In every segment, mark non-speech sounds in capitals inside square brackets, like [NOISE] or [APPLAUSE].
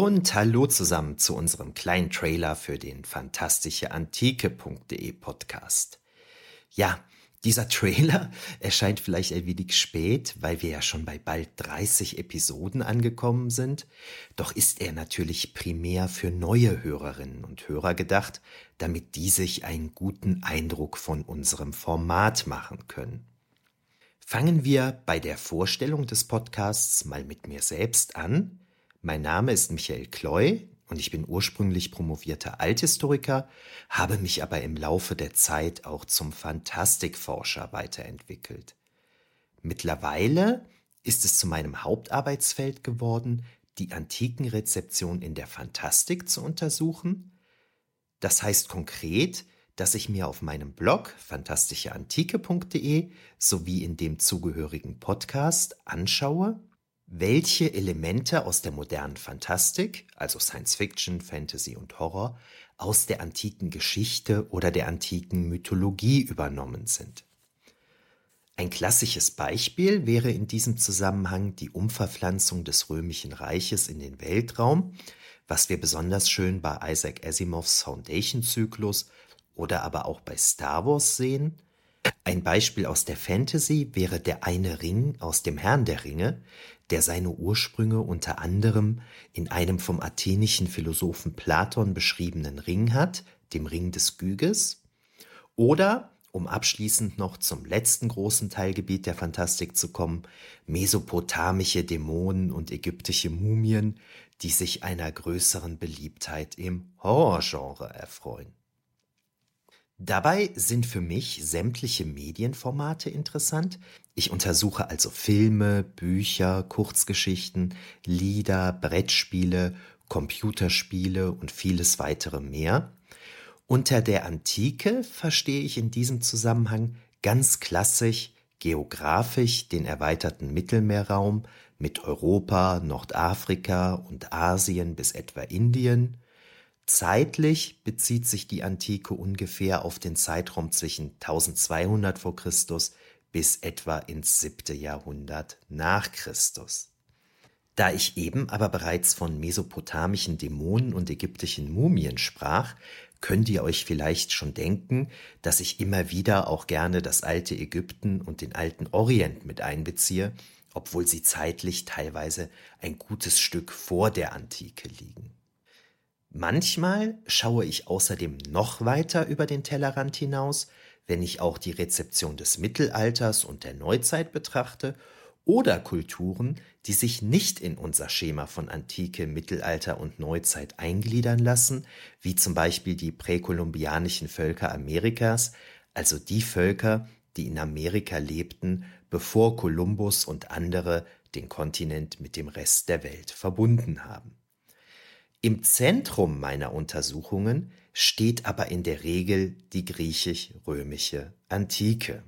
Und hallo zusammen zu unserem kleinen Trailer für den fantastischeantike.de Podcast. Ja, dieser Trailer [LAUGHS] erscheint vielleicht ein wenig spät, weil wir ja schon bei bald 30 Episoden angekommen sind. Doch ist er natürlich primär für neue Hörerinnen und Hörer gedacht, damit die sich einen guten Eindruck von unserem Format machen können. Fangen wir bei der Vorstellung des Podcasts mal mit mir selbst an. Mein Name ist Michael Kloy und ich bin ursprünglich promovierter Althistoriker, habe mich aber im Laufe der Zeit auch zum Fantastikforscher weiterentwickelt. Mittlerweile ist es zu meinem Hauptarbeitsfeld geworden, die Antikenrezeption in der Fantastik zu untersuchen. Das heißt konkret, dass ich mir auf meinem Blog fantastischeantike.de sowie in dem zugehörigen Podcast anschaue, welche Elemente aus der modernen Fantastik, also Science Fiction, Fantasy und Horror, aus der antiken Geschichte oder der antiken Mythologie übernommen sind. Ein klassisches Beispiel wäre in diesem Zusammenhang die Umverpflanzung des römischen Reiches in den Weltraum, was wir besonders schön bei Isaac Asimovs Foundation-Zyklus oder aber auch bei Star Wars sehen. Ein Beispiel aus der Fantasy wäre der eine Ring aus dem Herrn der Ringe, der seine Ursprünge unter anderem in einem vom athenischen Philosophen Platon beschriebenen Ring hat, dem Ring des Gyges, oder, um abschließend noch zum letzten großen Teilgebiet der Fantastik zu kommen, mesopotamische Dämonen und ägyptische Mumien, die sich einer größeren Beliebtheit im Horrorgenre erfreuen. Dabei sind für mich sämtliche Medienformate interessant. Ich untersuche also Filme, Bücher, Kurzgeschichten, Lieder, Brettspiele, Computerspiele und vieles weitere mehr. Unter der Antike verstehe ich in diesem Zusammenhang ganz klassisch geografisch den erweiterten Mittelmeerraum mit Europa, Nordafrika und Asien bis etwa Indien, Zeitlich bezieht sich die Antike ungefähr auf den Zeitraum zwischen 1200 vor Christus bis etwa ins siebte Jahrhundert nach Christus. Da ich eben aber bereits von mesopotamischen Dämonen und ägyptischen Mumien sprach, könnt ihr euch vielleicht schon denken, dass ich immer wieder auch gerne das alte Ägypten und den alten Orient mit einbeziehe, obwohl sie zeitlich teilweise ein gutes Stück vor der Antike liegen. Manchmal schaue ich außerdem noch weiter über den Tellerrand hinaus, wenn ich auch die Rezeption des Mittelalters und der Neuzeit betrachte oder Kulturen, die sich nicht in unser Schema von Antike, Mittelalter und Neuzeit eingliedern lassen, wie zum Beispiel die präkolumbianischen Völker Amerikas, also die Völker, die in Amerika lebten, bevor Kolumbus und andere den Kontinent mit dem Rest der Welt verbunden haben. Im Zentrum meiner Untersuchungen steht aber in der Regel die griechisch-römische Antike.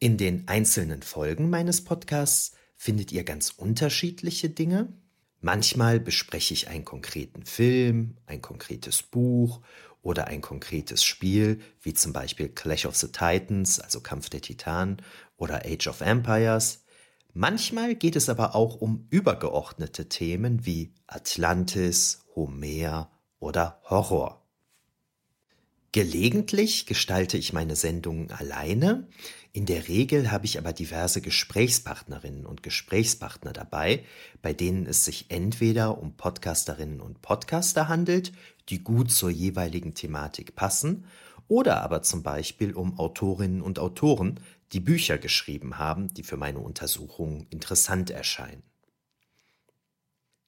In den einzelnen Folgen meines Podcasts findet ihr ganz unterschiedliche Dinge. Manchmal bespreche ich einen konkreten Film, ein konkretes Buch oder ein konkretes Spiel, wie zum Beispiel Clash of the Titans, also Kampf der Titanen oder Age of Empires. Manchmal geht es aber auch um übergeordnete Themen wie Atlantis, Homer oder Horror. Gelegentlich gestalte ich meine Sendungen alleine, in der Regel habe ich aber diverse Gesprächspartnerinnen und Gesprächspartner dabei, bei denen es sich entweder um Podcasterinnen und Podcaster handelt, die gut zur jeweiligen Thematik passen, oder aber zum Beispiel um Autorinnen und Autoren, die Bücher geschrieben haben, die für meine Untersuchungen interessant erscheinen.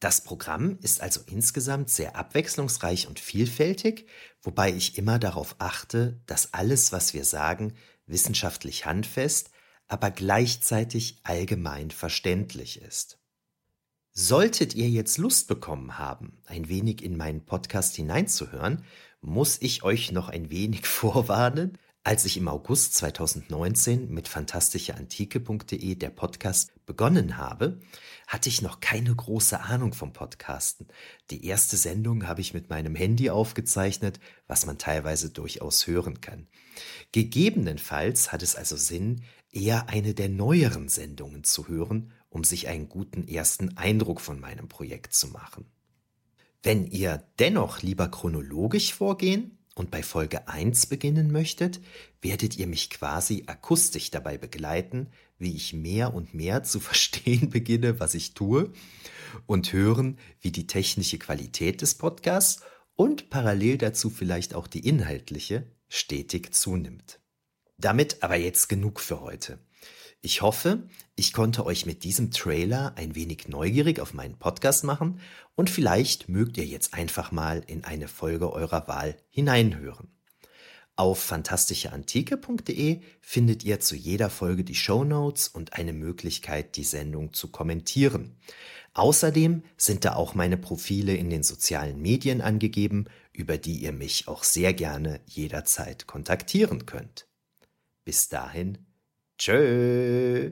Das Programm ist also insgesamt sehr abwechslungsreich und vielfältig, wobei ich immer darauf achte, dass alles, was wir sagen, wissenschaftlich handfest, aber gleichzeitig allgemein verständlich ist. Solltet ihr jetzt Lust bekommen haben, ein wenig in meinen Podcast hineinzuhören, muss ich euch noch ein wenig [LAUGHS] vorwarnen. Als ich im August 2019 mit fantastischeantike.de der Podcast begonnen habe, hatte ich noch keine große Ahnung vom Podcasten. Die erste Sendung habe ich mit meinem Handy aufgezeichnet, was man teilweise durchaus hören kann. Gegebenenfalls hat es also Sinn, eher eine der neueren Sendungen zu hören, um sich einen guten ersten Eindruck von meinem Projekt zu machen. Wenn ihr dennoch lieber chronologisch vorgehen und bei Folge 1 beginnen möchtet, werdet ihr mich quasi akustisch dabei begleiten, wie ich mehr und mehr zu [LAUGHS] verstehen beginne, was ich tue und hören, wie die technische Qualität des Podcasts und parallel dazu vielleicht auch die inhaltliche stetig zunimmt. Damit aber jetzt genug für heute. Ich hoffe, ich konnte euch mit diesem Trailer ein wenig neugierig auf meinen Podcast machen und vielleicht mögt ihr jetzt einfach mal in eine Folge eurer Wahl hineinhören. Auf fantastischeantike.de findet ihr zu jeder Folge die Show Notes und eine Möglichkeit, die Sendung zu kommentieren. Außerdem sind da auch meine Profile in den sozialen Medien angegeben, über die ihr mich auch sehr gerne jederzeit kontaktieren könnt. Bis dahin, tschö.